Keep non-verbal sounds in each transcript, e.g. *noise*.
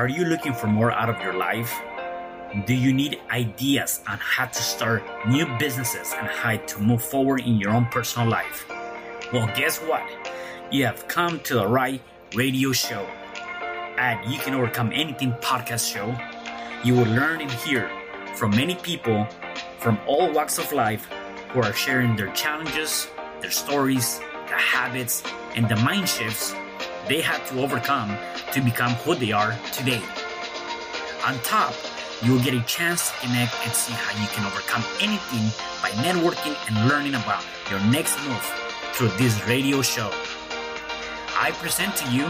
Are you looking for more out of your life? Do you need ideas on how to start new businesses and how to move forward in your own personal life? Well, guess what? You have come to the right radio show. At You Can Overcome Anything podcast show, you will learn and hear from many people from all walks of life who are sharing their challenges, their stories, the habits, and the mind shifts they had to overcome to become who they are today. On top, you will get a chance to connect and see how you can overcome anything by networking and learning about your next move through this radio show. I present to you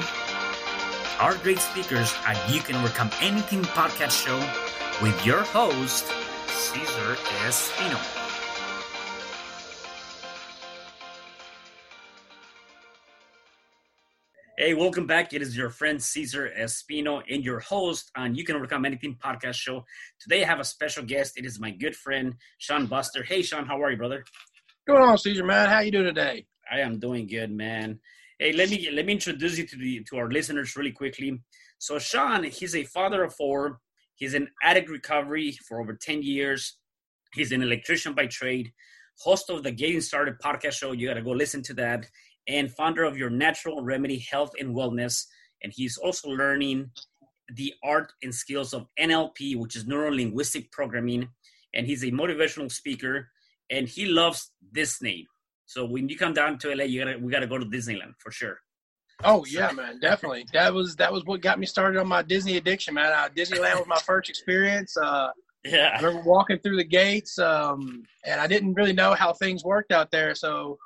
our great speakers at You Can Overcome Anything podcast show with your host, Cesar Espino. Hey, welcome back. It is your friend Cesar Espino and your host on You Can Overcome Anything podcast show. Today I have a special guest. It is my good friend Sean Buster. Hey, Sean, how are you, brother? going on, Cesar, man? How you doing today? I am doing good, man. Hey, let me let me introduce you to the to our listeners really quickly. So, Sean, he's a father of four. He's in addict recovery for over ten years. He's an electrician by trade, host of the Getting Started podcast show. You got to go listen to that and founder of your Natural Remedy Health and Wellness. And he's also learning the art and skills of NLP, which is neuro linguistic programming. And he's a motivational speaker, and he loves Disney. So when you come down to LA, you gotta we gotta go to Disneyland for sure. Oh yeah, man, definitely. That was that was what got me started on my Disney addiction, man. Uh, Disneyland was my first experience. Uh, yeah, I remember walking through the gates, um, and I didn't really know how things worked out there. So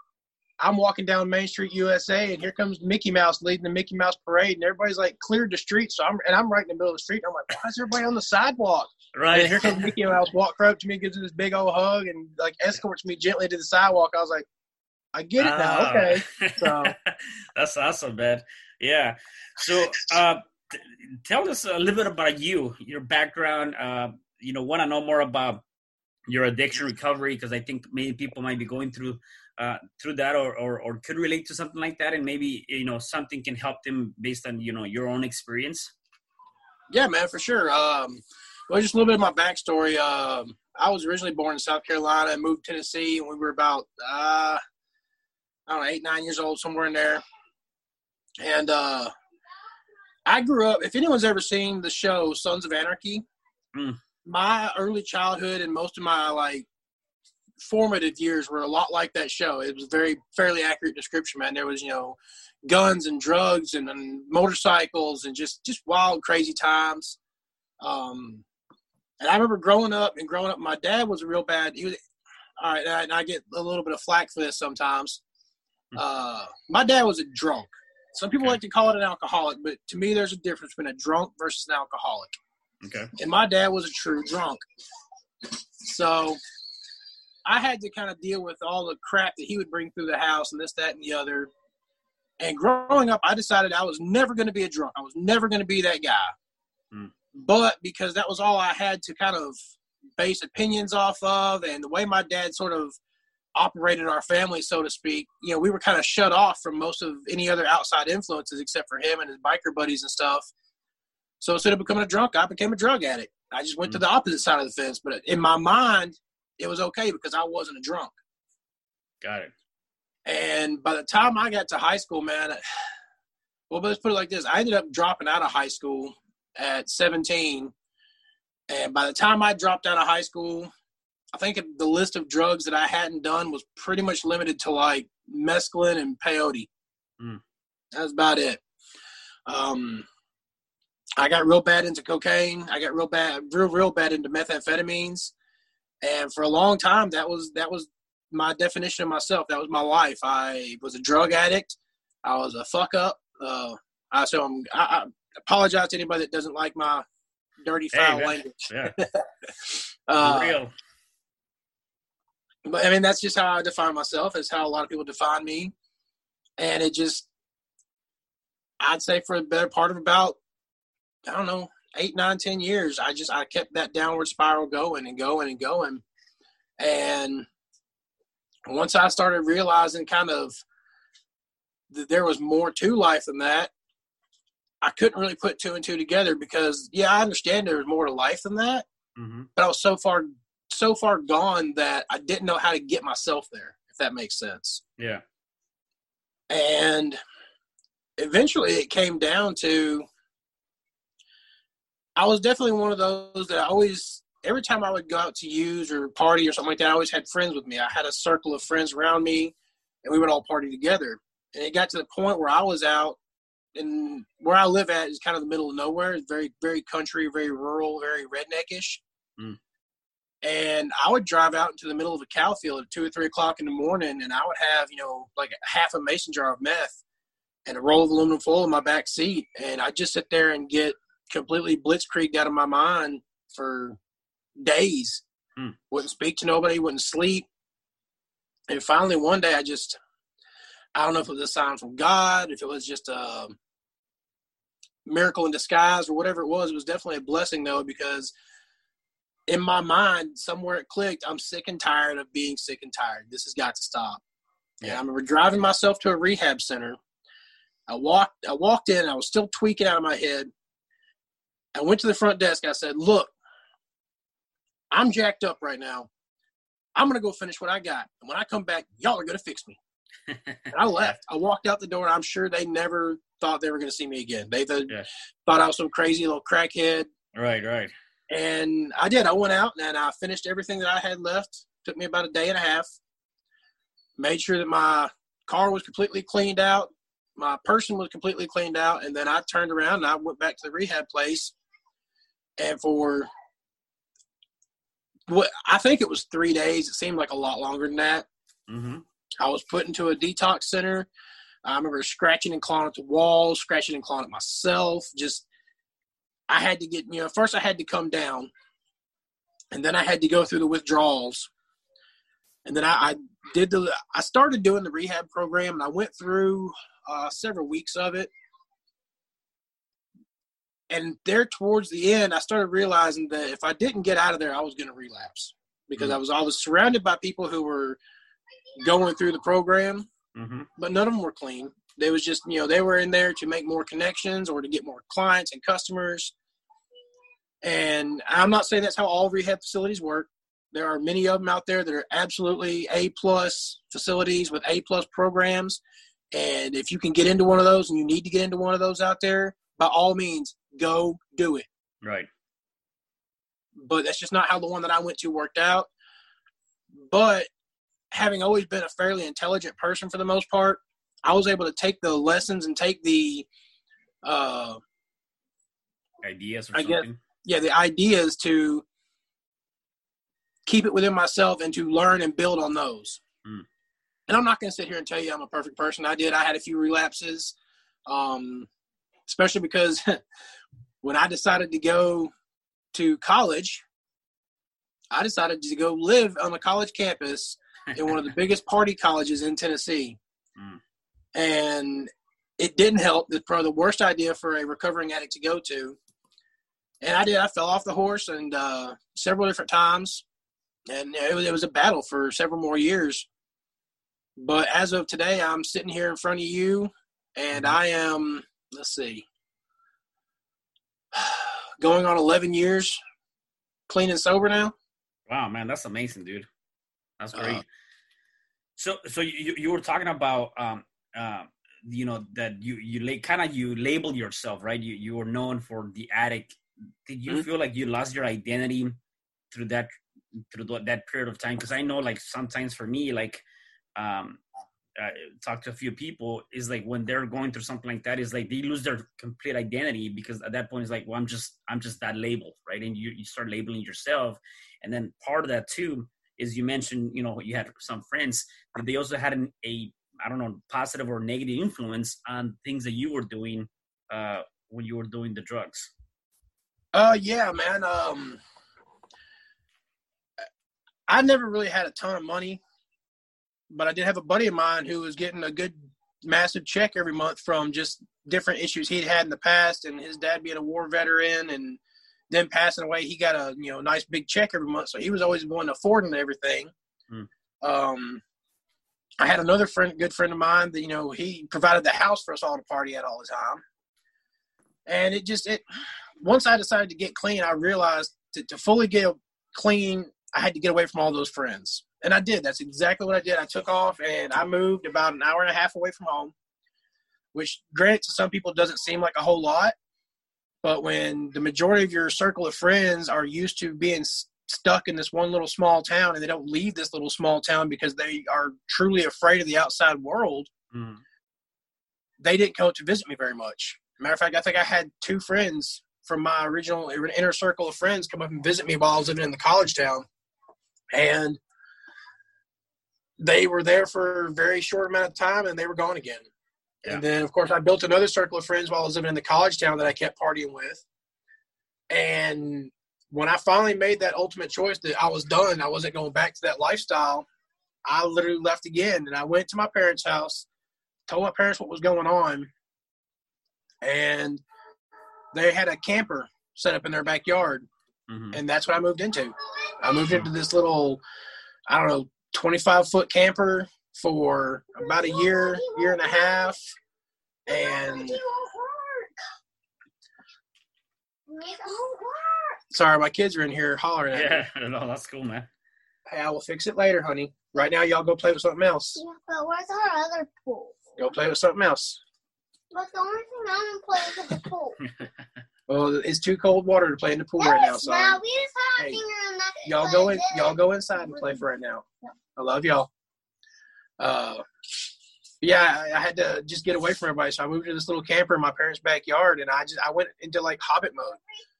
I'm walking down Main Street, USA, and here comes Mickey Mouse leading the Mickey Mouse parade, and everybody's like cleared the street. So I'm and I'm right in the middle of the street. I'm like, why is everybody on the sidewalk? right. And here comes Mickey Mouse, walks up to me, gives me this big old hug, and like escorts me gently to the sidewalk. I was like, I get it now. Ah. Okay. *laughs* So that's awesome, man. Yeah. So, uh, t- tell us a little bit about you, your background. Uh, you know, want to know more about your addiction recovery because I think many people might be going through uh, through that or, or or could relate to something like that, and maybe you know something can help them based on you know your own experience. Yeah, man, for sure. Um, well, just a little bit of my backstory. Um, I was originally born in South Carolina and moved to Tennessee when we were about, uh, I don't know, eight, nine years old, somewhere in there. And uh, I grew up, if anyone's ever seen the show Sons of Anarchy, Mm. my early childhood and most of my like formative years were a lot like that show. It was a very fairly accurate description, man. There was, you know, guns and drugs and, and motorcycles and just just wild, crazy times. Um, and I remember growing up and growing up. My dad was a real bad. He was all right, and I get a little bit of flack for this sometimes. Uh, my dad was a drunk. Some people Okay. like to call it an alcoholic, but to me, there's a difference between a drunk versus an alcoholic Okay. and my dad was a true drunk. So I had to kind of deal with all the crap that he would bring through the house and this, that, and the other. And growing up, I decided I was never going to be a drunk. I was never going to be that guy. Hmm. But because that was all I had to kind of base opinions off of, and the way my dad sort of operated our family, so to speak, you know, we were kind of shut off from most of any other outside influences except for him and his biker buddies and stuff. So instead of becoming a drunk, I became a drug addict. I just went to the opposite side of the fence. But in my mind, it was okay because I wasn't a drunk. Got it. And by the time I got to high school, man, *sighs* well, let's put it like this: I ended up dropping out of high school at 17. And by the time I dropped out of high school, I think the list of drugs that I hadn't done was pretty much limited to like mescaline and peyote. Mm. That was about it. Um, I got real bad into cocaine. I got real bad, real, real bad into methamphetamines. And for a long time, that was that was my definition of myself. That was my life. I was a drug addict. I was a fuck up. Uh, I, so I'm, I, I, apologize to anybody that doesn't like my dirty foul hey, language. Yeah. *laughs* uh, real. But I mean, that's just how I define myself. Is how a lot of people define me, and it just, I'd say for the better part of about, I don't know, eight, nine, ten years, I just I kept that downward spiral going and going and going, and once I started realizing kind of that there was more to life than that, I couldn't really put two and two together because yeah, I understand there was more to life than that, mm-hmm. but I was so far so far gone that I didn't know how to get myself there. If that makes sense. Yeah. And eventually, it came down to I was definitely one of those that I always every time I would go out to use or party or something like that, I always had friends with me. I had a circle of friends around me, and we would all party together. And it got to the point where I was out and where I live at is kind of the middle of nowhere. It's very, very country, very rural, very redneckish. Mm. And I would drive out into the middle of a cow field at two or three o'clock in the morning, and I would have, you know, like half a mason jar of meth and a roll of aluminum foil in my back seat, and I'd just sit there and get completely blitzkrieged out of my mind for days. Mm. Wouldn't speak to nobody, wouldn't sleep. And finally, one day, I just, I don't know if it was a sign from God, if it was just a miracle in disguise or whatever it was. It was definitely a blessing though, because in my mind, somewhere it clicked. I'm sick and tired of being sick and tired. This has got to stop. Yeah. And I remember driving myself to a rehab center. I walked. I walked in. I was still tweaking out of my head. I went to the front desk. I said, "Look, I'm jacked up right now. I'm gonna go finish what I got, and when I come back, y'all are gonna fix me." *laughs* and I left. I walked out the door. I'm sure they never thought they were going to see me again. They yeah. thought I was some crazy little crackhead. Right, right. And I did. I went out and I finished everything that I had left. Took me about a day and a half. Made sure that my car was completely cleaned out. My person was completely cleaned out. And then I turned around and I went back to the rehab place. And for what I think it was three days, it seemed like a lot longer than that. Mm-hmm. I was put into a detox center. I remember scratching and clawing at the walls, scratching and clawing at myself. Just, I had to get, you know, first I had to come down, and then I had to go through the withdrawals. And then I, I did the, I started doing the rehab program, and I went through uh, several weeks of it. And there towards the end, I started realizing that if I didn't get out of there, I was going to relapse because mm-hmm. I was I was surrounded by people who were going through the program, mm-hmm. but none of them were clean. They was just you know they were in there to make more connections or to get more clients and customers. And I'm not saying that's how all rehab facilities work. There are many of them out there that are absolutely A plus facilities with A plus programs. And if you can get into one of those and you need to get into one of those out there, by all means, go do it. Right. But that's just not how the one that I went to worked out. But having always been a fairly intelligent person for the most part, I was able to take the lessons and take the uh, ideas. I guess, yeah, the ideas to keep it within myself and to learn and build on those. Mm. And I'm not going to sit here and tell you I'm a perfect person. I did. I had a few relapses, um, especially because *laughs* when I decided to go to college, I decided to go live on a college campus in one of the *laughs* biggest party colleges in Tennessee. Mm. And it didn't help. It's probably the worst idea for a recovering addict to go to. And I did. I fell off the horse and uh, several different times, and it was, it was a battle for several more years. But as of today, I'm sitting here in front of you, and mm-hmm. I am. Let's see, *sighs* going on 11 years, clean and sober now. Wow, man, that's amazing, dude. That's great. Uh, so, so you, you were talking about um, uh, you know that you you like kind of you label yourself right you you were known for the addict did you mm-hmm. feel like you lost your identity through that through that period of time because i know like sometimes for me like um uh, talk to a few people is like when they're going through something like that is like they lose their complete identity because at that point it's like well i'm just i'm just that label right? And you, you start labeling yourself. And then part of that too is you mentioned you know you had some friends but they also had an, a i don't know positive or negative influence on things that you were doing uh when you were doing the drugs. Uh yeah man um i never really had a ton of money but I did have a buddy of mine who was getting a good massive check every month from just different issues he'd had in the past and his dad being a war veteran and then passing away he got a you know nice big check every month. So he was always going to affording everything. Mm. um, i had another friend good friend of mine that you know he provided the house for us all to party at all the time. And it just it once i decided to get clean i realized to, to fully get clean i had to get away from all those friends and I did. That's exactly what I did. I took off and I moved about an hour and a half away from home, which, granted, to some people doesn't seem like a whole lot. But when the majority of your circle of friends are used to being stuck in this one little small town and they don't leave this little small town because they are truly afraid of the outside world, mm. they didn't come to visit me very much. Matter of fact, I think I had two friends from my original inner circle of friends come up and visit me while I was living in the college town. And they were there for a very short amount of time and they were gone again. Yeah. And then, of course, I built another circle of friends while I was living in the college town that I kept partying with. And when I finally made that ultimate choice that I was done, I wasn't going back to that lifestyle, I literally left again. And I went to my parents' house, told my parents what was going on, and they had a camper set up in their backyard. Mm-hmm. And that's what I moved into. I moved into this little, I don't know, 25 foot camper for about a year, year and a half. And sorry, my kids are in here hollering at yeah, me. *laughs* no, that's cool, man. Hey, I will fix it later, honey. Right now, y'all go play with something else. Yeah, but where's our other pool? Go play with something else. But the only thing I'm playing is the pool. *laughs* well, it's too cold water to play in the pool right now, so hey, y'all go in. Y'all go inside and play for right now. I love y'all. Uh, yeah, I, had to just get away from everybody, so I moved to this little camper in my parents' backyard, and I just I went into like Hobbit mode.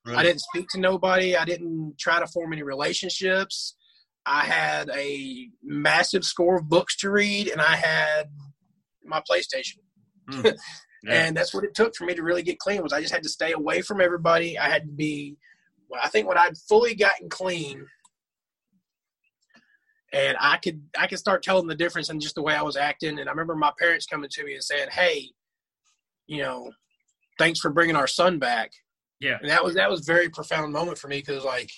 Right. I didn't speak to nobody. I didn't try to form any relationships. I had a massive score of books to read, and I had my PlayStation. Mm. *laughs* Yeah. and that's what it took for me to really get clean. Was I just had to stay away from everybody. I had to be. Well, I think when I'd fully gotten clean, and I could I could start telling the difference in just the way I was acting. And I remember my parents coming to me and saying, "Hey, you know, thanks for bringing our son back." Yeah, and that was that was a very profound moment for me because like,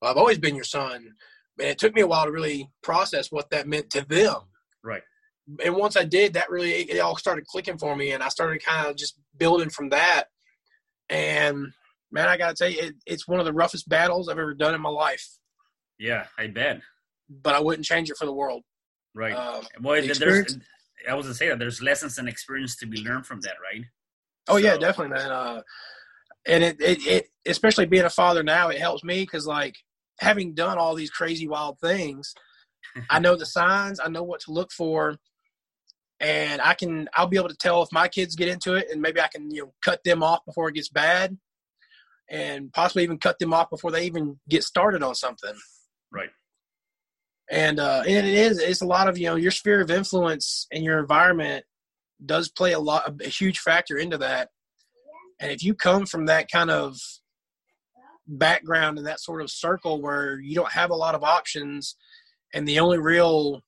well, I've always been your son, and it took me a while to really process what that meant to them. Right. And once I did, that really it all started clicking for me, and I started kind of just building from that. And man, I got to tell you, it, it's one of the roughest battles I've ever done in my life. Yeah, I bet but I wouldn't change it for the world. Right. Um, well, the there's, I was gonna say that there's lessons and experience to be learned from that, right? Oh so. yeah, definitely, man. Uh, and it, it, it, especially being a father now, it helps me because like having done all these crazy wild things, *laughs* I know the signs, I know what to look for, and I can, I'll be able to tell if my kids get into it, and maybe I can, you know, cut them off before it gets bad, and possibly even cut them off before they even get started on something. Right and uh, and it is it's a lot of you know your sphere of influence and your environment does play a lot a huge factor into that and if you come from that kind of background and that sort of circle where you don't have a lot of options and the only real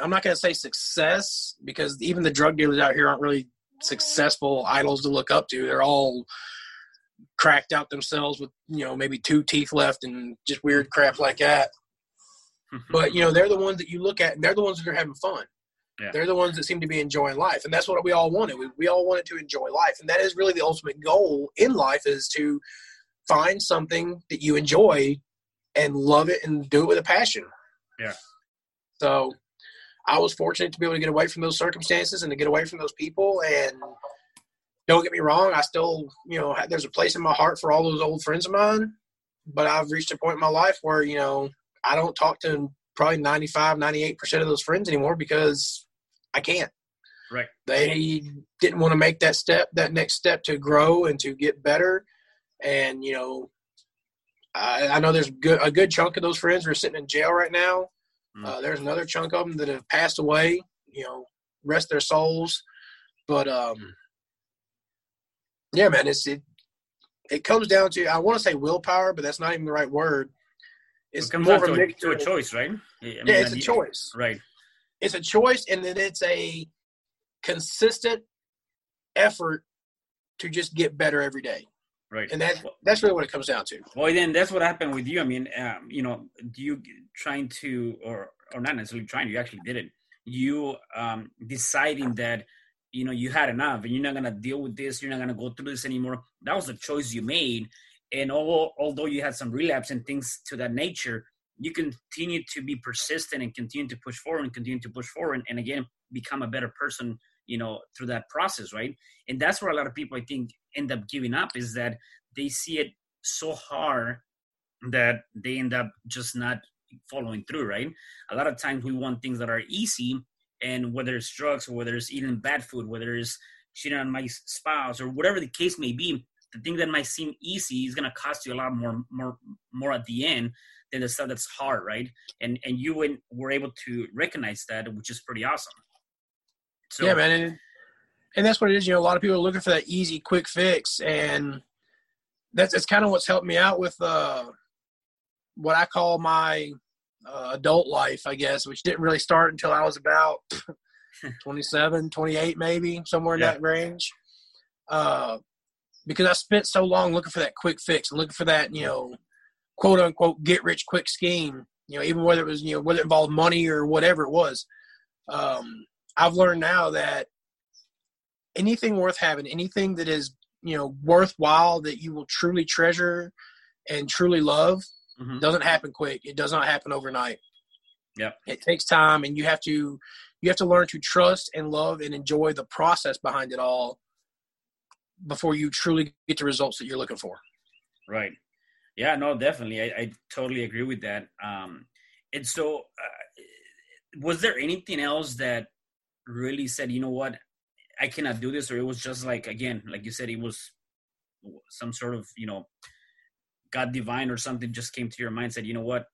i'm not going to say success because even the drug dealers out here aren't really successful idols to look up to they're all cracked out themselves with you know maybe two teeth left and just weird crap like that *laughs* but you know, they're the ones that you look at, and they're the ones that are having fun. Yeah. They're the ones that seem to be enjoying life, and that's what we all wanted. We, we all wanted to enjoy life, and that is really the ultimate goal in life: is to find something that you enjoy and love it and do it with a passion. Yeah. So, I was fortunate to be able to get away from those circumstances and to get away from those people. And don't get me wrong, I still, you know, there's a place in my heart for all those old friends of mine. But I've reached a point in my life where, you know, I don't talk to probably 95, 98% of those friends anymore because I can't. Right. They didn't want to make that step, that next step to grow and to get better. And, you know, I, I know there's good, a good chunk of those friends who are sitting in jail right now. Mm. Uh, there's another chunk of them that have passed away, you know, rest their souls. But, um, yeah, man, it's, it, it comes down to, I want to say willpower, but that's not even the right word. It's it more of to, a mixture. to a choice, right? I mean, yeah, it's a choice. Right. It's a choice, and then it's a consistent effort to just get better every day. Right. And that that's really what it comes down to. Well, then that's what happened with you. I mean, um, you know, do you trying to, or or not necessarily trying, you actually did it. You um, deciding that you know you had enough and you're not gonna deal with this, you're not gonna go through this anymore. That was the choice you made. And although although you had some relapse and things to that nature, you continue to be persistent and continue to push forward and continue to push forward and again become a better person you know through that process right and that's where a lot of people i think end up giving up is that they see it so hard that they end up just not following through right? A lot of times we want things that are easy and whether it's drugs or whether it's eating bad food whether it's cheating on my spouse or whatever the case may be the thing that might seem easy is going to cost you a lot more more more at the end than the stuff that's hard right? And and you were able to recognize that which is pretty awesome. So yeah, man, and, that's what it is. You know, a lot of people are looking for that easy, quick fix, and that's that's kind of what's helped me out with uh, what I call my uh, adult life, I guess, which didn't really start until I was about *laughs* 27, 28, maybe somewhere in Yeah. that range. Uh, because I spent so long looking for that quick fix and looking for that, you know, quote unquote get rich quick scheme. You know, even whether it was you know whether it involved money or whatever it was. Um, I've learned now that anything worth having, anything that is you know worthwhile that you will truly treasure and truly love, Mhm. doesn't happen quick. It does not happen overnight. Yep. It takes time, and you have to you have to learn to trust and love and enjoy the process behind it all before you truly get the results that you're looking for. Right. Yeah, no, definitely. I, I totally agree with that. Um, and so, uh, was there anything else that really said, you know what, I cannot do this, or it was just like again, like you said, it was some sort of you know, God divine or something just came to your mind, said, you know what,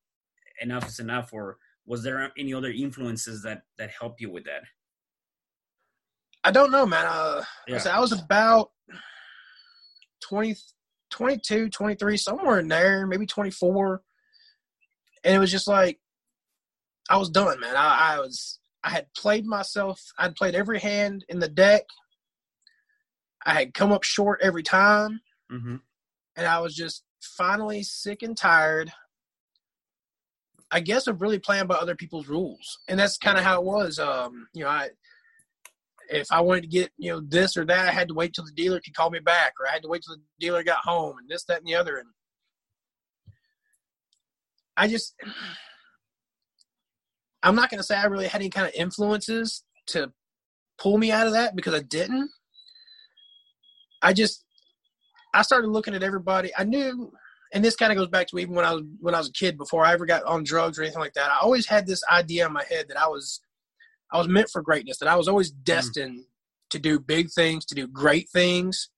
enough is enough, or was there any other influences that that helped you with that? I don't know, man. Uh, Yeah. I, I was about 20, 22, 23, somewhere in there, maybe 24. And it was just like, I was done, man. I, I was, I had played myself. I'd played every hand in the deck. I had come up short every time. Mm-hmm. And I was just finally sick and tired, I guess, of really playing by other people's rules. And that's kind of how it was. Um, you know, I, if I wanted to get you know this or that, I had to wait till the dealer could call me back, or I had to wait till the dealer got home, and this, that, and the other. And I just, I'm not going to say I really had any kind of influences to pull me out of that because I didn't. I just, I started looking at everybody. I knew, and this kind of goes back to even when I was when I was a kid before I ever got on drugs or anything like that. I always had this idea in my head that I was I was meant for greatness, that I was always mm-hmm. destined to do big things, to do great things.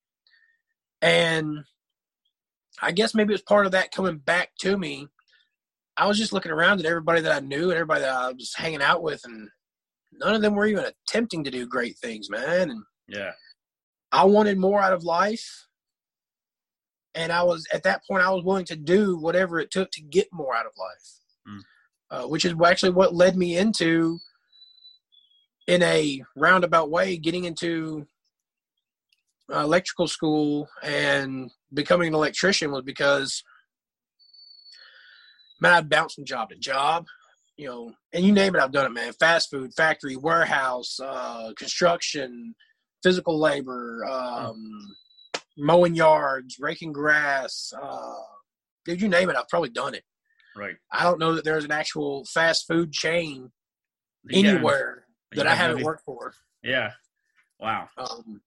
And I guess maybe it was part of that coming back to me. I was just looking around at everybody that I knew and everybody that I was hanging out with, and none of them were even attempting to do great things, man. And Yeah. I wanted more out of life. And I was, at that point, I was willing to do whatever it took to get more out of life, Mm. uh, which is actually what led me into in a roundabout way getting into uh, electrical school and becoming an electrician was because man i'd bounce from job to job you know and you name it i've done it man fast food factory warehouse uh, construction physical labor um, mowing yards raking grass uh, dude you name it i've probably done it Right. I don't know that there's an actual fast food chain anywhere You that I have haven't really- worked for. Yeah. Wow. Um,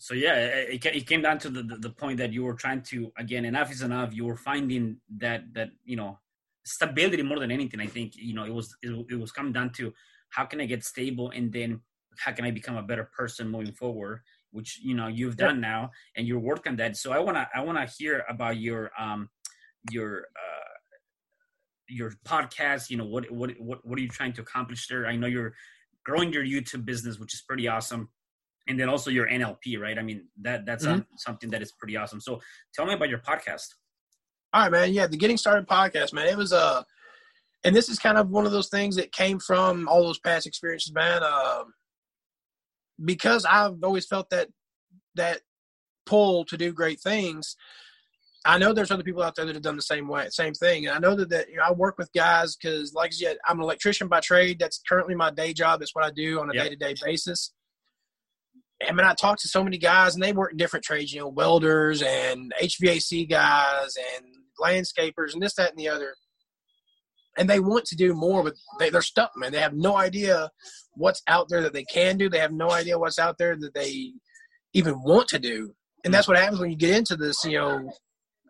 So yeah, it, it came down to the, the point that you were trying to again enough is enough. You were finding that that you know stability more than anything. I think you know it was it, it was coming down to how can I get stable and then how can I become a better person moving forward, which you know you've Yep. done now and you're working on that. So I wanna I wanna hear about your um your uh your podcast. You know what what what what are you trying to accomplish there? I know you're growing your YouTube business, which is pretty awesome and then also your NLP, right? I mean, that that's um, something that is pretty awesome. So, tell me about your podcast. All right, man. Yeah, the Getting Started podcast, man. It was uh, and this is kind of one of those things that came from all those past experiences, man. Um, because I've always felt that that pull to do great things. I know there's other people out there that have done the same way, same thing, and I know that, that you know, I work with guys because, like I said, I'm an electrician by trade. That's currently my day job. That's what I do on a day to day basis. I mean, I talk to so many guys, and they work in different trades. You know, welders and HVAC guys and landscapers and this, that, and the other. And they want to do more, but they, they're stuck, man. They have no idea what's out there that they can do. They have no idea what's out there that they even want to do. And that's what happens when you get into this, you know,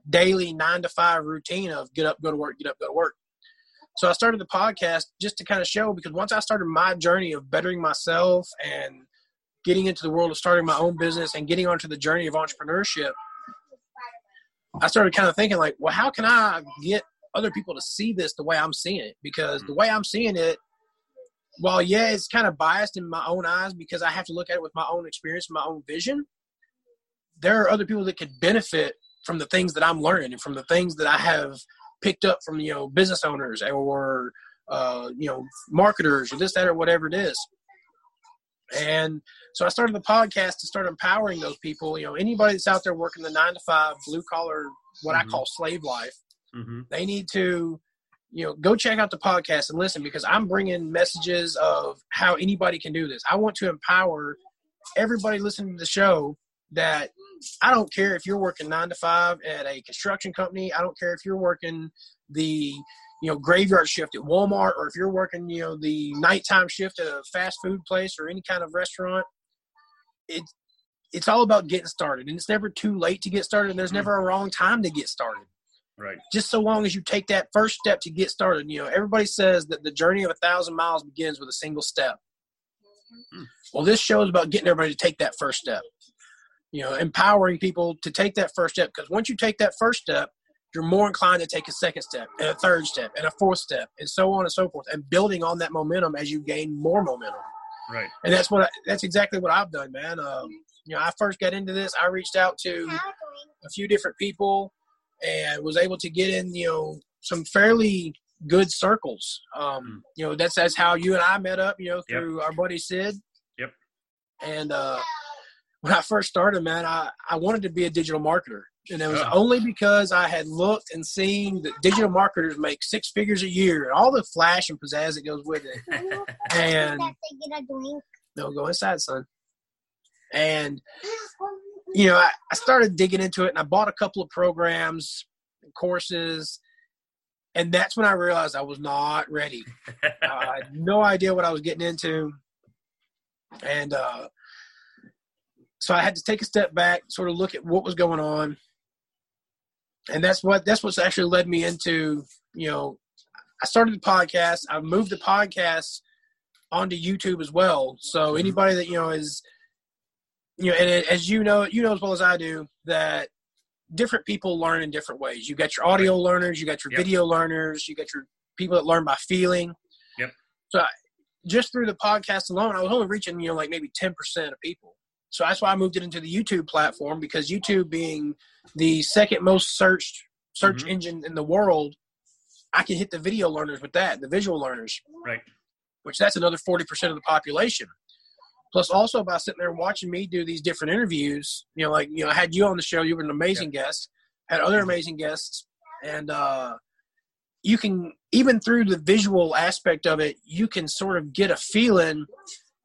daily nine to five routine of get up, go to work, get up, go to work. So I started the podcast just to kind of show because once I started my journey of bettering myself and getting into the world of starting my own business and getting onto the journey of entrepreneurship, I started kind of thinking like, well, how can I get other people to see this the way I'm seeing it? Because the way I'm seeing it, while yeah, it's kind of biased in my own eyes because I have to look at it with my own experience, my own vision. There are other people that could benefit from the things that I'm learning and from the things that I have picked up from you know business owners or uh, you know marketers or this that or whatever it is. And so I started the podcast to start empowering those people. You know, anybody that's out there working the nine to five blue collar, what Mhm. I call slave life, Mm-hmm. they need to, you know, go check out the podcast and listen because I'm bringing messages of how anybody can do this. I want to empower everybody listening to the show that I don't care if you're working nine to five at a construction company. I don't care if you're working the you know graveyard shift at Walmart or if you're working you know the nighttime shift at a fast food place or any kind of restaurant. It it's all about getting started, and it's never too late to get started. And there's never a wrong time to get started Right. just so long as you take that first step to get started. You know, everybody says that the journey of a thousand miles begins with a single step. Hmm. Well, this show is about getting everybody to take that first step. You know, empowering people to take that first step because once you take that first step, you're more inclined to take a second step and a third step and a fourth step and so on and so forth and building on that momentum as you gain more momentum Right. and that's what I, that's exactly what I've done, man. Um, you know, I first got into this. I reached out to a few different people and was able to get in, you know, some fairly good circles. Um, you know, that's that's how you and I met up. You know, Yep. through our buddy Sid. Yep. And uh, when I first started, man, I I wanted to be a digital marketer. And it was Oh. only because I had looked and seen that digital marketers make six figures a year and all the flash and pizzazz that goes with it. *laughs* And they get a drink. no, go inside, son. And *gasps* you know, I, I started digging into it and I bought a couple of programs, courses, and that's when I realized I was not ready. *laughs* I had no idea what I was getting into. And uh, so I had to take a step back, sort of look at what was going on. And that's what that's what's actually led me into, you know, I started the podcast. I moved the podcast onto YouTube as well. So mm-hmm. anybody that, you know, is you know, and it- as you know, you know as well as I do that different people learn in different ways. You got your audio learners, you got your Yep. video learners, you got your people that learn by feeling. Yep. So I, just through the podcast alone, I was only reaching, you know, like maybe 10% of people. So that's why I moved it into the YouTube platform because YouTube being the second most searched search Mhm. engine in the world, I can hit the video learners with that, the visual learners right. which that's another 40% of the population. Plus, also by sitting there watching me do these different interviews, you know, like, you know, I had you on the show, you were an amazing guest, had other amazing guests, and uh, you can, even through the visual aspect of it, you can sort of get a feeling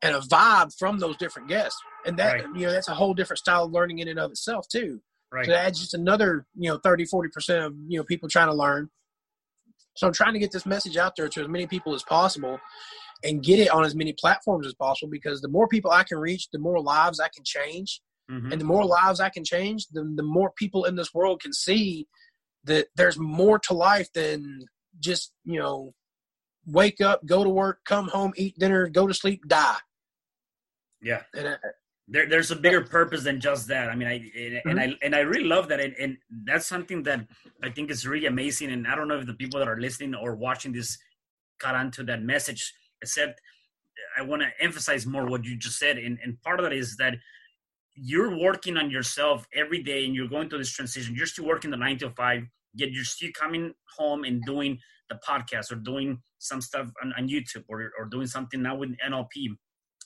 and a vibe from those different guests. And that, Right. you know, that's a whole different style of learning in and of itself, too. Right. So that adds just another, you know, 30, 40% of, you know, people trying to learn. So I'm trying to get this message out there to as many people as possible and get it on as many platforms as possible because the more people I can reach, the more lives I can change. Mhm. And the more lives I can change, the, the more people in this world can see that there's more to life than just, you know, wake up, go to work, come home, eat dinner, go to sleep, die. Yeah. And I, there, there's a bigger purpose than just that. I mean, I and, and mm-hmm. I and I really love that, and, and that's something that I think is really amazing. And I don't know if the people that are listening or watching this caught onto that message. Except, I want to emphasize more what you just said, and and part of that is that you're working on yourself every day, and you're going through this transition. You're still working the nine to five, yet you're still coming home and doing the podcast or doing some stuff on, on YouTube or or doing something now with NLP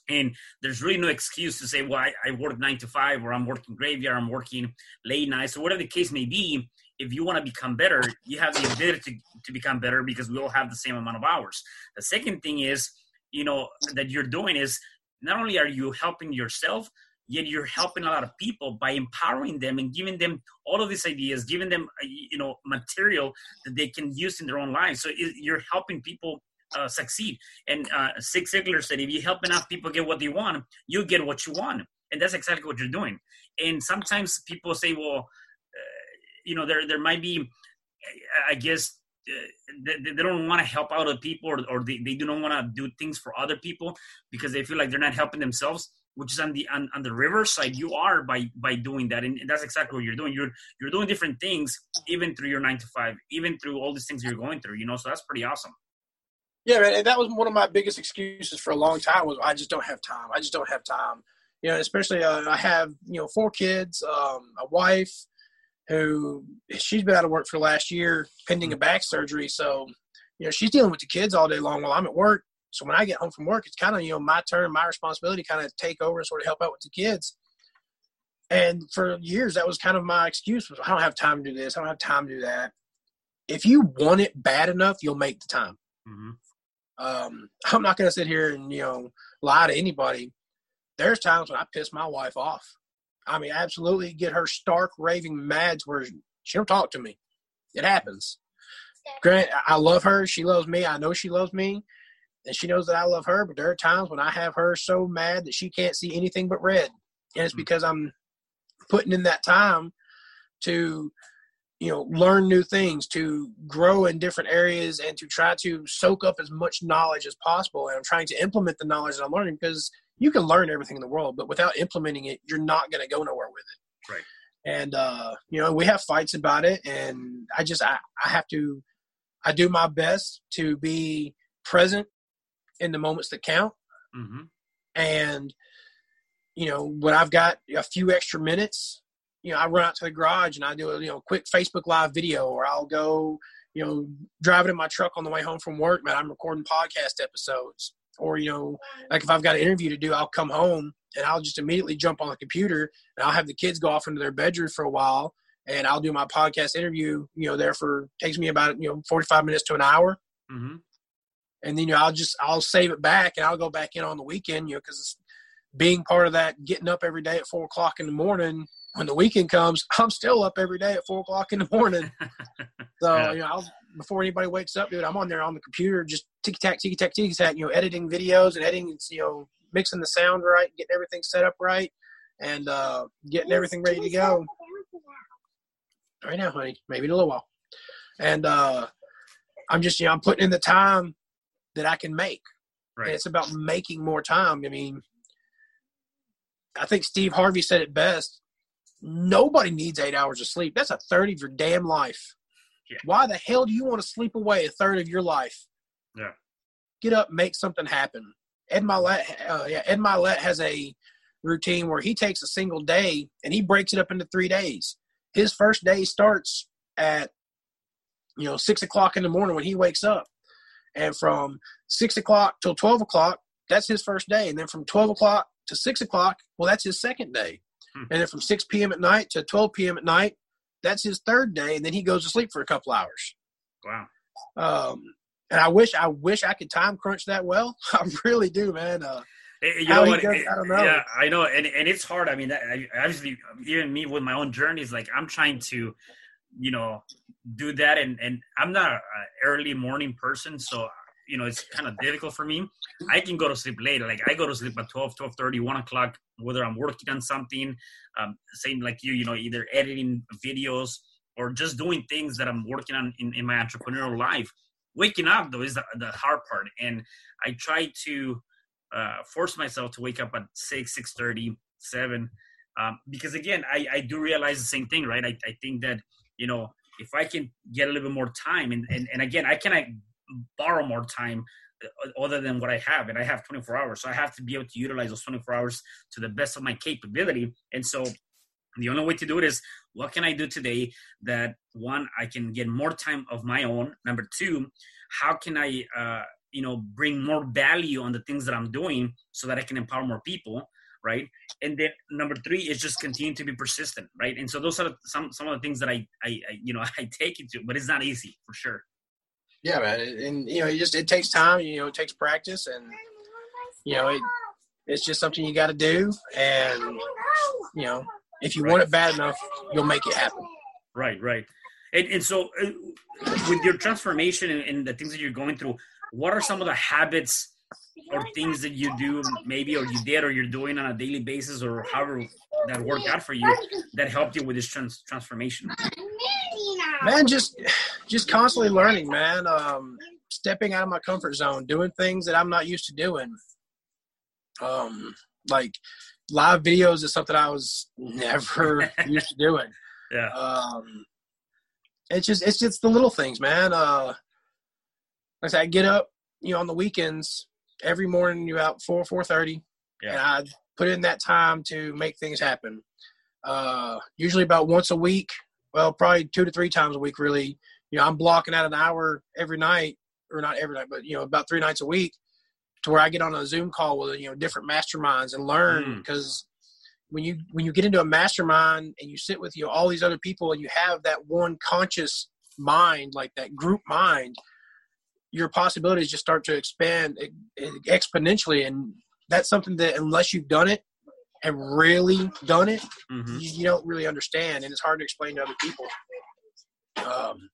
and there's really no excuse to say, well, I, I work nine to five, or I'm working graveyard, I'm working late nights, or whatever the case may be. If you want to become better, you have the ability to, to become better because we all have the same amount of hours. The second thing is, you know, that you're doing is not only are you helping yourself, yet you're helping a lot of people by empowering them and giving them all of these ideas, giving them, uh, you know, material that they can use in their own lives. So you're helping people uh, succeed. And uh, Zig said, if you help enough people get what they want, you get what you want. And that's exactly what you're doing. And sometimes people say, well, uh, you know, there there might be, I guess, uh, they, they don't want to help out other people or, or they, they do not want to do things for other people because they feel like they're not helping themselves which is on the on, on the river side you are by by doing that and that's exactly what you're doing you're you're doing different things even through your nine to five even through all these things you're going through you know so that's pretty awesome Yeah, man, and that was one of my biggest excuses for a long time was I just don't have time. I just don't have time. You know, especially uh, I have you know four kids, um, a wife who she's been out of work for the last year pending a back surgery. So you know she's dealing with the kids all day long while I'm at work. So when I get home from work, it's kind of you know my turn, my responsibility, to kind of take over and sort of help out with the kids. And for years, that was kind of my excuse: was I don't have time to do this, I don't have time to do that. If you want it bad enough, you'll make the time hmm um, *laughs* I'm not going to sit here and you know lie to anybody. There's times when I piss my wife off. I mean, absolutely get her stark raving mad where she don't talk to me. It happens. Grant, I love her. She loves me. I know she loves me, and she knows that I love her. But there are times when I have her so mad that she can't see anything but red, and it's because I'm putting in that time to you know learn new things to grow in different areas and to try to soak up as much knowledge as possible. And i'm trying to implement the knowledge that i'm learning because you can learn everything in the world but without implementing it you're not going to go nowhere with it. Right. and uh you know we have fights about it and i just i, I have to i do my best to be present in the moments that count. Hmm and you know when i've got a few extra minutes you know i run out to the garage and i do a you know quick facebook live video or i'll go you know driving in my truck on the way home from work man i'm recording podcast episodes or you know like if i've got an interview to do i'll come home and i'll just immediately jump on the computer and i'll have the kids go off into their bedroom for a while and i'll do my podcast interview you know there for takes me about you know 45 minutes to an hour hmm and then you know I'll just I'll save it back and I'll go back in on the weekend, you know, because being part of that, getting up every day at four o'clock in the morning. When the weekend comes, *laughs* I'm still up every day at four o'clock in the morning. *laughs* So Yeah. you know, I'll, before anybody wakes up, dude, I'm on there on the computer, just ticky tack, ticky tack, ticky tack. You know, editing videos and editing, you know, mixing the sound right, getting everything set up right, and uh, getting everything ready to go. Right now, honey, maybe in a little while. And uh, I'm just, you know, I'm putting in the time that I can make. And Right. it's about making more time. I mean, I think Steve Harvey said it best. Nobody needs eight hours of sleep. That's a third of your damn life. Yeah. Why the hell do you want to sleep away a third of your life? Yeah. Get up, make something happen. Ed Mylett, uh, yeah, Ed Mylett has a routine where he takes a single day and he breaks it up into three days. His first day starts at you know six o'clock in the morning when he wakes up, and from six o'clock till twelve o'clock, that's his first day, and then from twelve o'clock to six o'clock, well, that's his second day, Hmm. and then from six p.m. at night to twelve p.m. at night, that's his third day, and then he goes to sleep for a couple hours. Wow. Um, and I wish I wish I could time crunch that well. *laughs* I really do, man. Uh, Eh, You know what? does- Eh, I don't know. Yeah, I know, and and it's hard. I mean, I, I- obviously, even me with my own journeys, like I'm trying to you know do that and and i'm not an early morning person so you know it's kind of difficult for me. I can go to sleep late. Like i go to sleep at 12 12 30 1 o'clock whether i'm working on something um, same like you you know either editing videos or just doing things that i'm working on in, in my entrepreneurial life. Waking up though is the, the hard part and i try to uh, force myself to wake up at 6 6 30 7 um, because again I, I do realize the same thing right? I, I think that you know if i can get a little bit more time and, and, and again i cannot borrow more time uh, other than what i have and i have 24 hours so i have to be able to utilize those 24 hours to the best of my capability and so the only way to do it is what can i do today that one i can get more time of my own? Number two how can i uh, you know bring more value on the things that i'm doing so that i can empower more people right? And then number three is just continue to be persistent right? And so those are some some of the things that i i, I you know *laughs* i take into but it's not easy for sure yeah man and you know it just it takes time you know it takes practice and you know it, it's just something you got to do and you know if you right. want it bad enough you'll make it happen right right and, and so uh, with your transformation and, and the things that you're going through what are some of the habits or things that you do maybe or you did or you're doing on a daily basis or however that worked out for you that helped you with this trans- transformation man just just constantly learning man um stepping out of my comfort zone doing things that i'm not used to doing um like live videos is something i was *laughs* never used to doing yeah um it's just it's just the little things man uh like i said i get up you know on the weekends every morning you about four four thirty, yeah. and I put in that time to make things happen. Uh, usually about once a week. Well, probably two to three times a week. Really, you know, I'm blocking out an hour every night, or not every night, but you know, about three nights a week, to where I get on a Zoom call with you know different masterminds and learn because. Mm. When you when you get into a mastermind and you sit with you know, all these other people and you have that one conscious mind like that group mind your possibilities just start to expand exponentially and that's something that unless you've done it and really done it mm-hmm. you, you, don't really understand and it's hard to explain to other people um,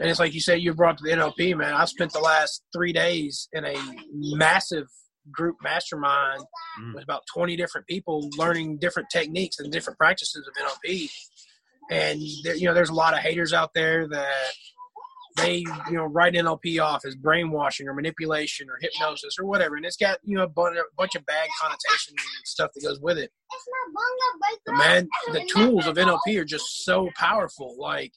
and it's like you said you brought to the nlp man i spent the last three days in a massive group mastermind mm. with about 20 different people learning different techniques and different practices of nlp and there, you know there's a lot of haters out there that they you know write NLP off as brainwashing or manipulation or hypnosis or whatever, and it's got you know a bunch of bad connotations and stuff that goes with it. But man, the tools of NLP are just so powerful. Like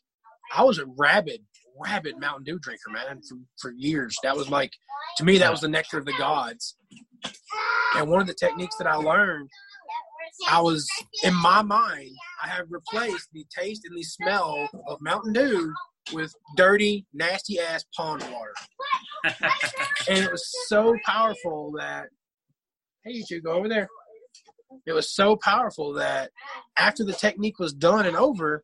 I was a rabid, rabid Mountain Dew drinker, man, for, for years. That was like to me that was the nectar of the gods. And one of the techniques that I learned I was in my mind, I have replaced the taste and the smell of Mountain Dew with dirty, nasty ass pond water. and it was so powerful that, hey, you two, go over there. It was so powerful that after the technique was done and over,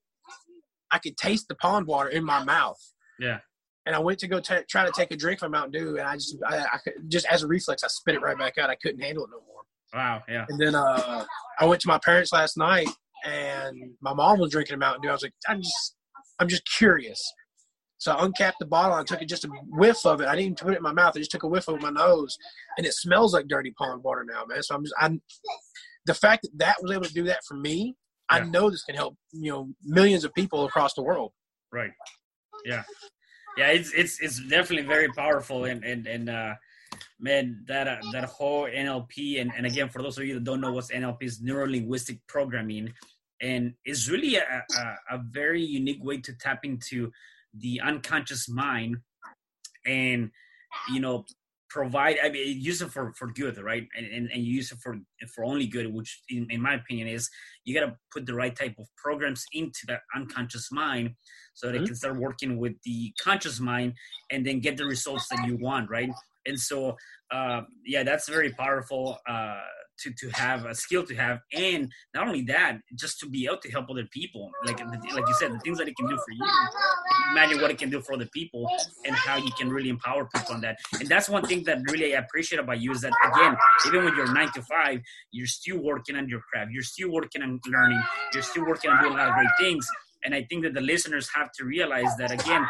I could taste the pond water in my mouth. Yeah. And I went to go t- try to take a drink from Mountain Dew, and I just, I, I could, just as a reflex, I spit it right back out. I couldn't handle it no more. Wow. Yeah. And then uh, I went to my parents last night, and my mom was drinking a Mountain Dew. I was like, I'm just, I'm just curious. So I uncapped the bottle and took it just a whiff of it. I didn't even put it in my mouth. I just took a whiff of my nose, and it smells like dirty pond water now, man. So I'm just, I'm the fact that that was able to do that for me. Yeah. I know this can help you know millions of people across the world. Right. Yeah. Yeah. It's it's it's definitely very powerful, and and and uh, man, that uh, that whole NLP, and and again, for those of you that don't know what's NLP is neuro linguistic programming, and it's really a, a, a very unique way to tap into the unconscious mind and you know provide i mean use it for for good right? And, and, and use it for for only good which in, in my opinion is you got to put the right type of programs into that unconscious mind so that mm-hmm. it can start working with the conscious mind and then get the results that you want right? And so uh, yeah that's very powerful. Uh, to to have a skill to have and not only that just to be able to help other people like like you said the things that it can do for you imagine what it can do for other people and how you can really empower people on that. And that's one thing that really i appreciate about you is that again even when you're nine to five you're still working on your craft you're still working on learning you're still working on doing a lot of great things. And I think that the listeners have to realize that again,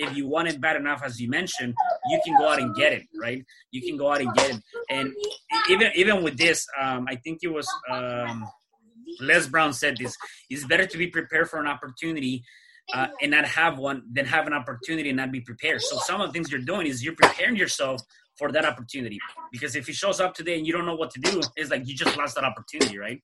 if you want it bad enough, as you mentioned, you can go out and get it, right? You can go out and get it. And even even with this, um, I think it was um, Les Brown said this: it's better to be prepared for an opportunity uh, and not have one than have an opportunity and not be prepared. So some of the things you're doing is you're preparing yourself for that opportunity. Because if it shows up today and you don't know what to do, it's like you just lost that opportunity, right?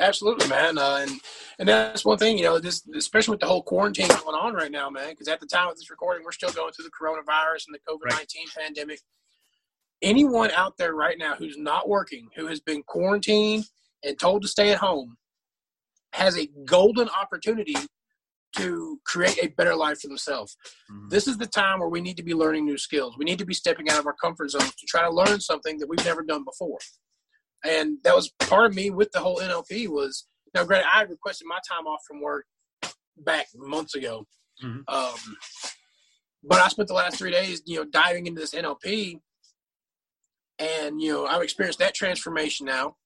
Absolutely, man. Uh, and and that's one thing, you know, this especially with the whole quarantine going on right now, man. Because at the time of this recording, we're still going through the coronavirus and the COVID nineteen right. pandemic. Anyone out there right now who's not working, who has been quarantined and told to stay at home, has a golden opportunity to create a better life for themselves. Mm-hmm. This is the time where we need to be learning new skills. We need to be stepping out of our comfort zones to try to learn something that we've never done before. And that was part of me with the whole NLP was now granted I requested my time off from work back months ago. Mm-hmm. Um, but I spent the last three days, you know, diving into this NLP and you know, I've experienced that transformation now.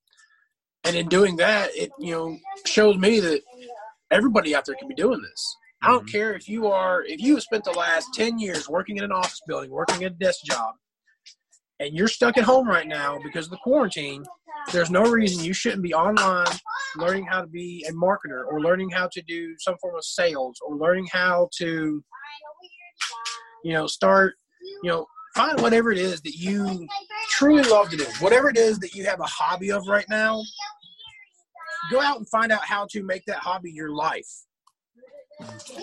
And in doing that, it you know shows me that everybody out there can be doing this. I don't mm-hmm. care if you are if you have spent the last 10 years working in an office building, working a desk job, and you're stuck at home right now because of the quarantine, there's no reason you shouldn't be online learning how to be a marketer or learning how to do some form of sales or learning how to you know start you know find whatever it is that you truly love to do whatever it is that you have a hobby of right now go out and find out how to make that hobby your life.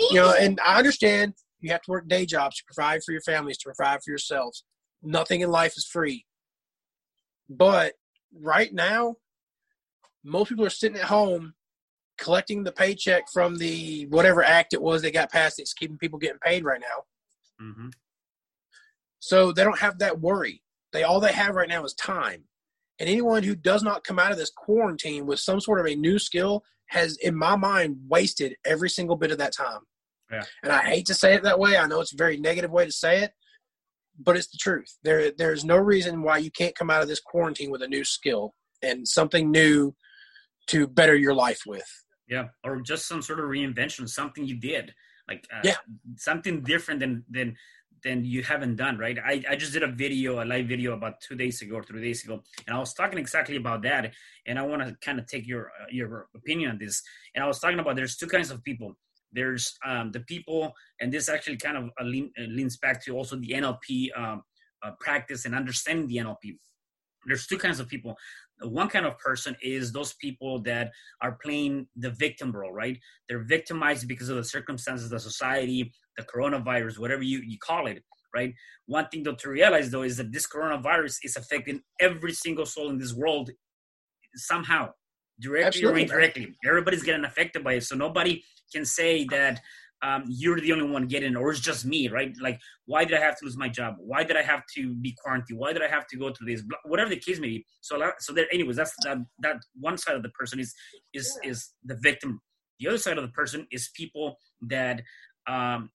You know, and I understand you have to work day jobs to provide for your families, to provide for yourselves. Nothing in life is free. But right now, most people are sitting at home collecting the paycheck from the whatever act it was they got passed that's keeping people getting paid right now. Mm-hmm. So they don't have that worry. They all they have right now is time. And anyone who does not come out of this quarantine with some sort of a new skill has, in my mind, wasted every single bit of that time. Yeah. And I hate to say it that way. I know it's a very negative way to say it, but it's the truth. There, there's no reason why you can't come out of this quarantine with a new skill and something new to better your life with. Yeah, or just some sort of reinvention, something you did, like uh, yeah, something different than than then you haven't done right? I, I just did a video a live video about two days ago or three days ago and i was talking exactly about that and i want to kind of take your uh, your opinion on this. And i was talking about there's two kinds of people there's um, the people and this actually kind of uh, lean, uh, leans back to also the nlp um, uh, practice and understanding the nlp there's two kinds of people one kind of person is those people that are playing the victim role right they're victimized because of the circumstances the society the coronavirus, whatever you, you call it, right? One thing though to realize though is that this coronavirus is affecting every single soul in this world somehow, directly Absolutely. or indirectly. Everybody's getting affected by it. So nobody can say that um, you're the only one getting it, or it's just me, right? Like, why did I have to lose my job? Why did I have to be quarantined? Why did I have to go through this? Whatever the case may be. So, so there. Anyways, that's that. That one side of the person is is is the victim. The other side of the person is people that um,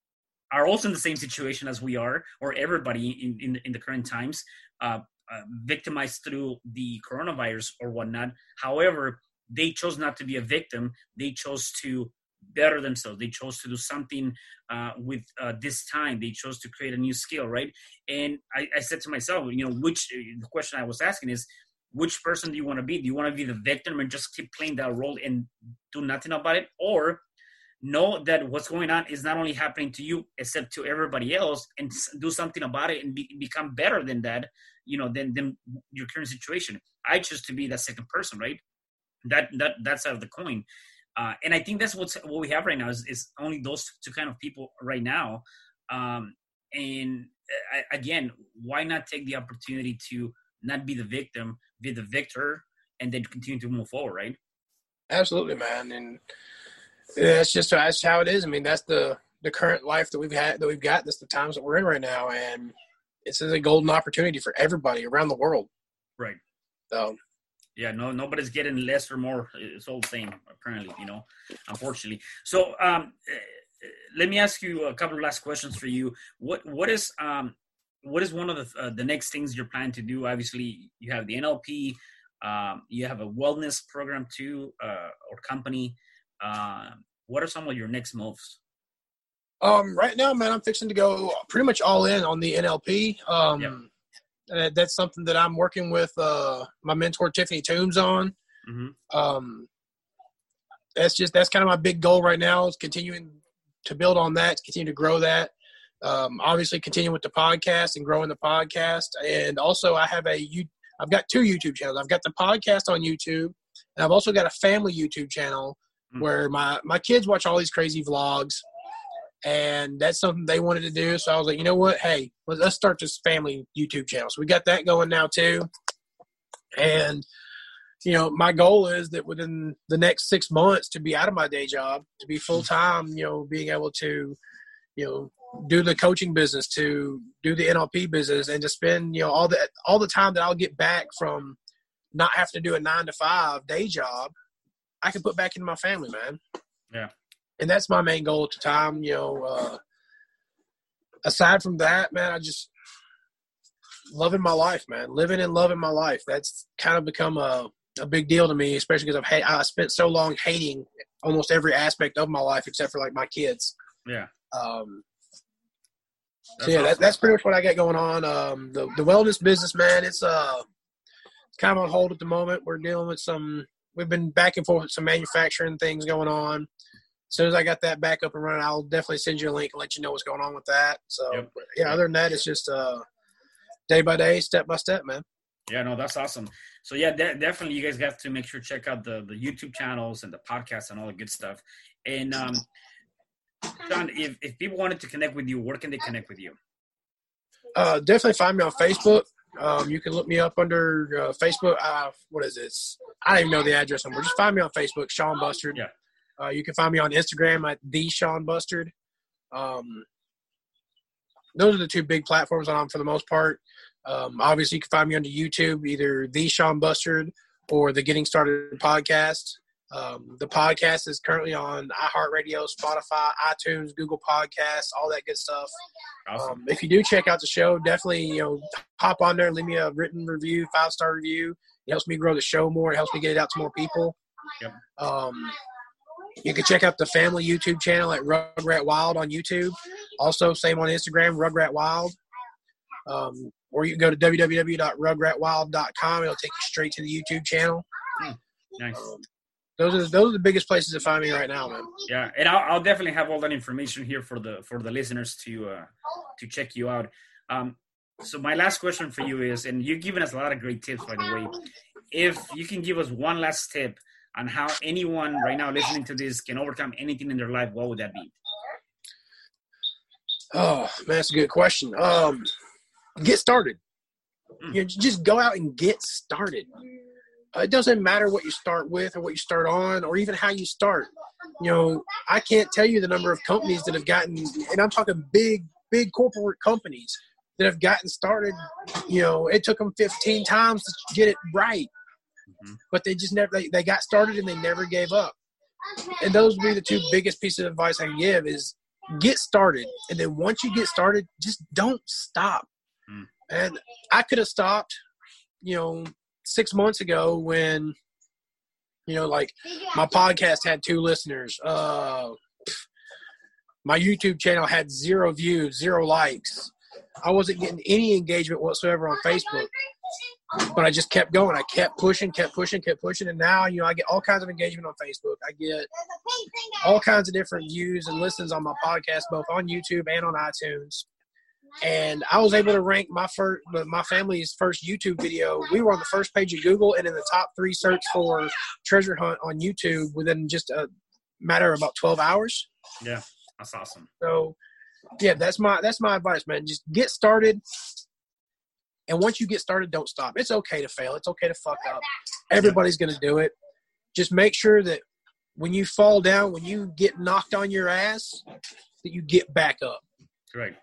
are also in the same situation as we are, or everybody in, in, in the current times, uh, uh, victimized through the coronavirus or whatnot. However, they chose not to be a victim. They chose to better themselves. They chose to do something uh, with uh, this time. They chose to create a new skill, right? And I, I said to myself, you know, which the question I was asking is, which person do you want to be? Do you want to be the victim and just keep playing that role and do nothing about it, or know that what's going on is not only happening to you except to everybody else and do something about it and be, become better than that you know than, than your current situation i choose to be that second person right that that that side of the coin uh, and i think that's what's what we have right now is, is only those two kind of people right now um, and uh, again why not take the opportunity to not be the victim be the victor and then continue to move forward right absolutely man and that's just that's how it is. I mean, that's the the current life that we've had that we've got. That's the times that we're in right now, and this is a golden opportunity for everybody around the world. Right. So. Yeah, no, nobody's getting less or more. It's all the same, apparently. You know, unfortunately. So, um, eh, let me ask you a couple of last questions for you. What what is um what is one of the uh, the next things you're planning to do? Obviously, you have the NLP. Um, you have a wellness program too, uh, or company. Uh, what are some of your next moves? Um, right now, man, I'm fixing to go pretty much all in on the NLP. Um, Yep. Uh, that's something that I'm working with uh, my mentor Tiffany Toombs on. hmm Um, that's just that's kind of my big goal right now is continuing to build on that, continue to grow that. Um, obviously, continue with the podcast and growing the podcast, and also I have a you. I've got two YouTube channels. I've got the podcast on YouTube, and I've also got a family YouTube channel Mm. where my my kids watch all these crazy vlogs, and that's something they wanted to do. So I was like, you know what? Hey, let's, start this family YouTube channel. So we got that going now too, and you know, my goal is that within the next six months to be out of my day job, to be full time, you know, being able to, you know, do the coaching business, to do the NLP business, and to spend, you know, all the all the time that I'll get back from not having to do a nine to five day job, I can put back into my family, man. Yeah. And that's my main goal at the time. You know, uh, aside from that, man, I just loving my life, man. Living and loving my life. That's kind of become a, a big deal to me, especially because I've ha- I spent so long hating almost every aspect of my life except for like my kids. Yeah. Um, That's so yeah, that, that's pretty much what I got going on. Um, the the wellness business, man, it's uh it's kind of on hold at the moment. We're dealing with some. We've been back and forth with some manufacturing things going on. As soon as I got that back up and running, I'll definitely send you a link and let you know what's going on with that. So Yep. yeah, other than that, it's just uh day by day, step by step, man. Yeah, no, that's awesome. So yeah, de- definitely, you guys got to make sure to check out the the YouTube channels and the podcast and all the good stuff. And um, John, if if people wanted to connect with you, where can they connect with you? Uh, definitely find me on Facebook. Um, you can look me up under uh, Facebook. Uh, what is this? I don't even know the address number. Just find me on Facebook, Sean Bustard. Yeah. Uh, you can find me on Instagram at the Sean Bustard. Um, those are the two big platforms I'm on for the most part. Um, obviously, you can find me on YouTube, either the Sean Bustard or the Getting Started podcast. Um, the podcast is currently on iHeartRadio, Spotify, iTunes, Google Podcasts, all that good stuff. Awesome. Um, if you do check out the show, definitely you know hop on there, leave me a written review, five star review. It helps me grow the show more. It helps me get it out to more people. Yep. Um, you can check out the family YouTube channel at Rugrat Wild on YouTube. Also, same on Instagram, Rugrat Wild. Um, or you can go to www.rugratwild.com. It'll take you straight to the YouTube channel. nice. Um, those are those are the biggest places to find me right now, man. Yeah, and I'll, I'll definitely have all that information here for the for the listeners to uh, to check you out. Um, so my last question for you is, and you've given us a lot of great tips, by the way. If you can give us one last tip on how anyone right now listening to this can overcome anything in their life, what would that be? Oh man, that's a good question. Um, get started. Mm. You know, just go out and get started. Uh, it doesn't matter what you start with or what you start on or even how you start. You know, I can't tell you the number of companies that have gotten, and I'm talking big, big corporate companies that have gotten started. You know, it took them 15 times to get it right, Mhm. but they just never they, they got started and they never gave up. And those would be the two biggest pieces of advice I can give is get started and then once you get started just don't stop Mm. and i could have stopped you know six months ago when you know like my podcast had two listeners uh my youtube channel had zero views zero likes i wasn't getting any engagement whatsoever on facebook but i just kept going i kept pushing kept pushing kept pushing and now you know i get all kinds of engagement on facebook i get all kinds of different views and listens on my podcast, both on YouTube and on iTunes. And I was able to rank my first, my family's first YouTube video. We were on the first page of Google and in the top three search for treasure hunt on YouTube within just a matter of about twelve hours. Yeah, that's awesome. So, yeah, that's my that's my advice, man. Just get started, and once you get started, don't stop. It's okay to fail. It's okay to fuck up. Everybody's gonna do it. Just make sure that when you fall down, when you get knocked on your ass, that you get back up. Great.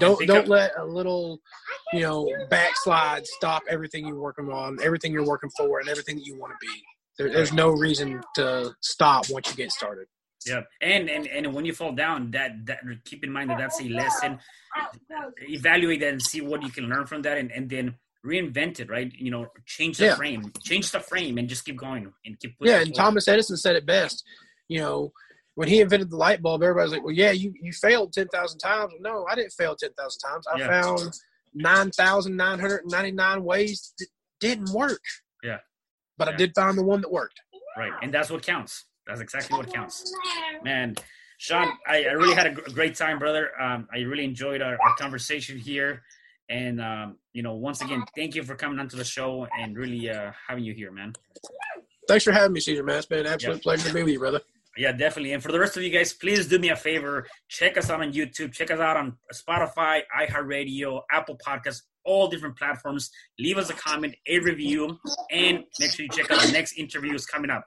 Don't don't I'm- let a little, you know, backslide stop everything you're working on, everything you're working for, and everything that you want to be. There, there's no reason to stop once you get started. Yeah, and and and when you fall down, that that keep in mind that that's a lesson. Evaluate that and see what you can learn from that, and and then reinvent it. Right? You know, change the Yeah. frame, change the frame, and just keep going and keep. pushing Yeah, and forward. Thomas Edison said it best. You know, when he invented the light bulb, everybody's like, "Well, yeah, you you failed ten thousand times." No, I didn't fail ten thousand times. I Yeah. found nine thousand nine hundred ninety nine ways that didn't work. Yeah. but Yeah. I did find the one that worked. Right. And that's what counts. That's exactly what counts. Man, Sean, I, I really had a great time, brother. Um, I really enjoyed our, our conversation here. And, um, you know, once again, thank you for coming onto the show and really uh, having you here, man. Thanks for having me, Cesar. Man, it's been an absolute Yeah. pleasure to be with you, brother. Yeah, definitely. And for the rest of you guys, please do me a favor. Check us out on YouTube. Check us out on Spotify, iHeartRadio, Apple Podcasts, all different platforms. Leave us a comment, a review, and make sure you check out the next interviews coming up.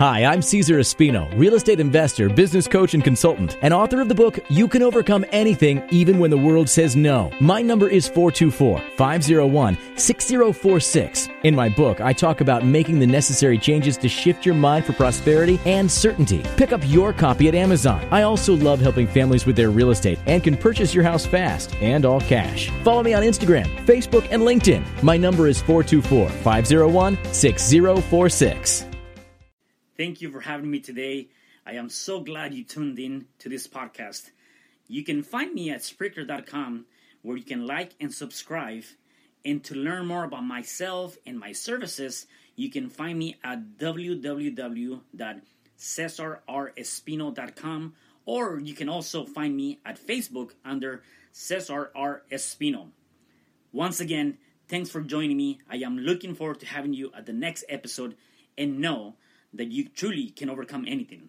Hi, I'm Cesar Espino, real estate investor, business coach, and consultant, and author of the book You Can Overcome Anything Even When the World Says No. My number is 424 501 6046. In my book, I talk about making the necessary changes to shift your mind for prosperity and certainty. Pick up your copy at Amazon. I also love helping families with their real estate and can purchase your house fast and all cash. Follow me on Instagram, Facebook, and LinkedIn. My number is 424 501 6046. Thank you for having me today. I am so glad you tuned in to this podcast. You can find me at Spreaker.com where you can like and subscribe. And to learn more about myself and my services, you can find me at www.cesarrespino.com or you can also find me at Facebook under Cesar R. Espino. Once again, thanks for joining me. I am looking forward to having you at the next episode and know that you truly can overcome anything.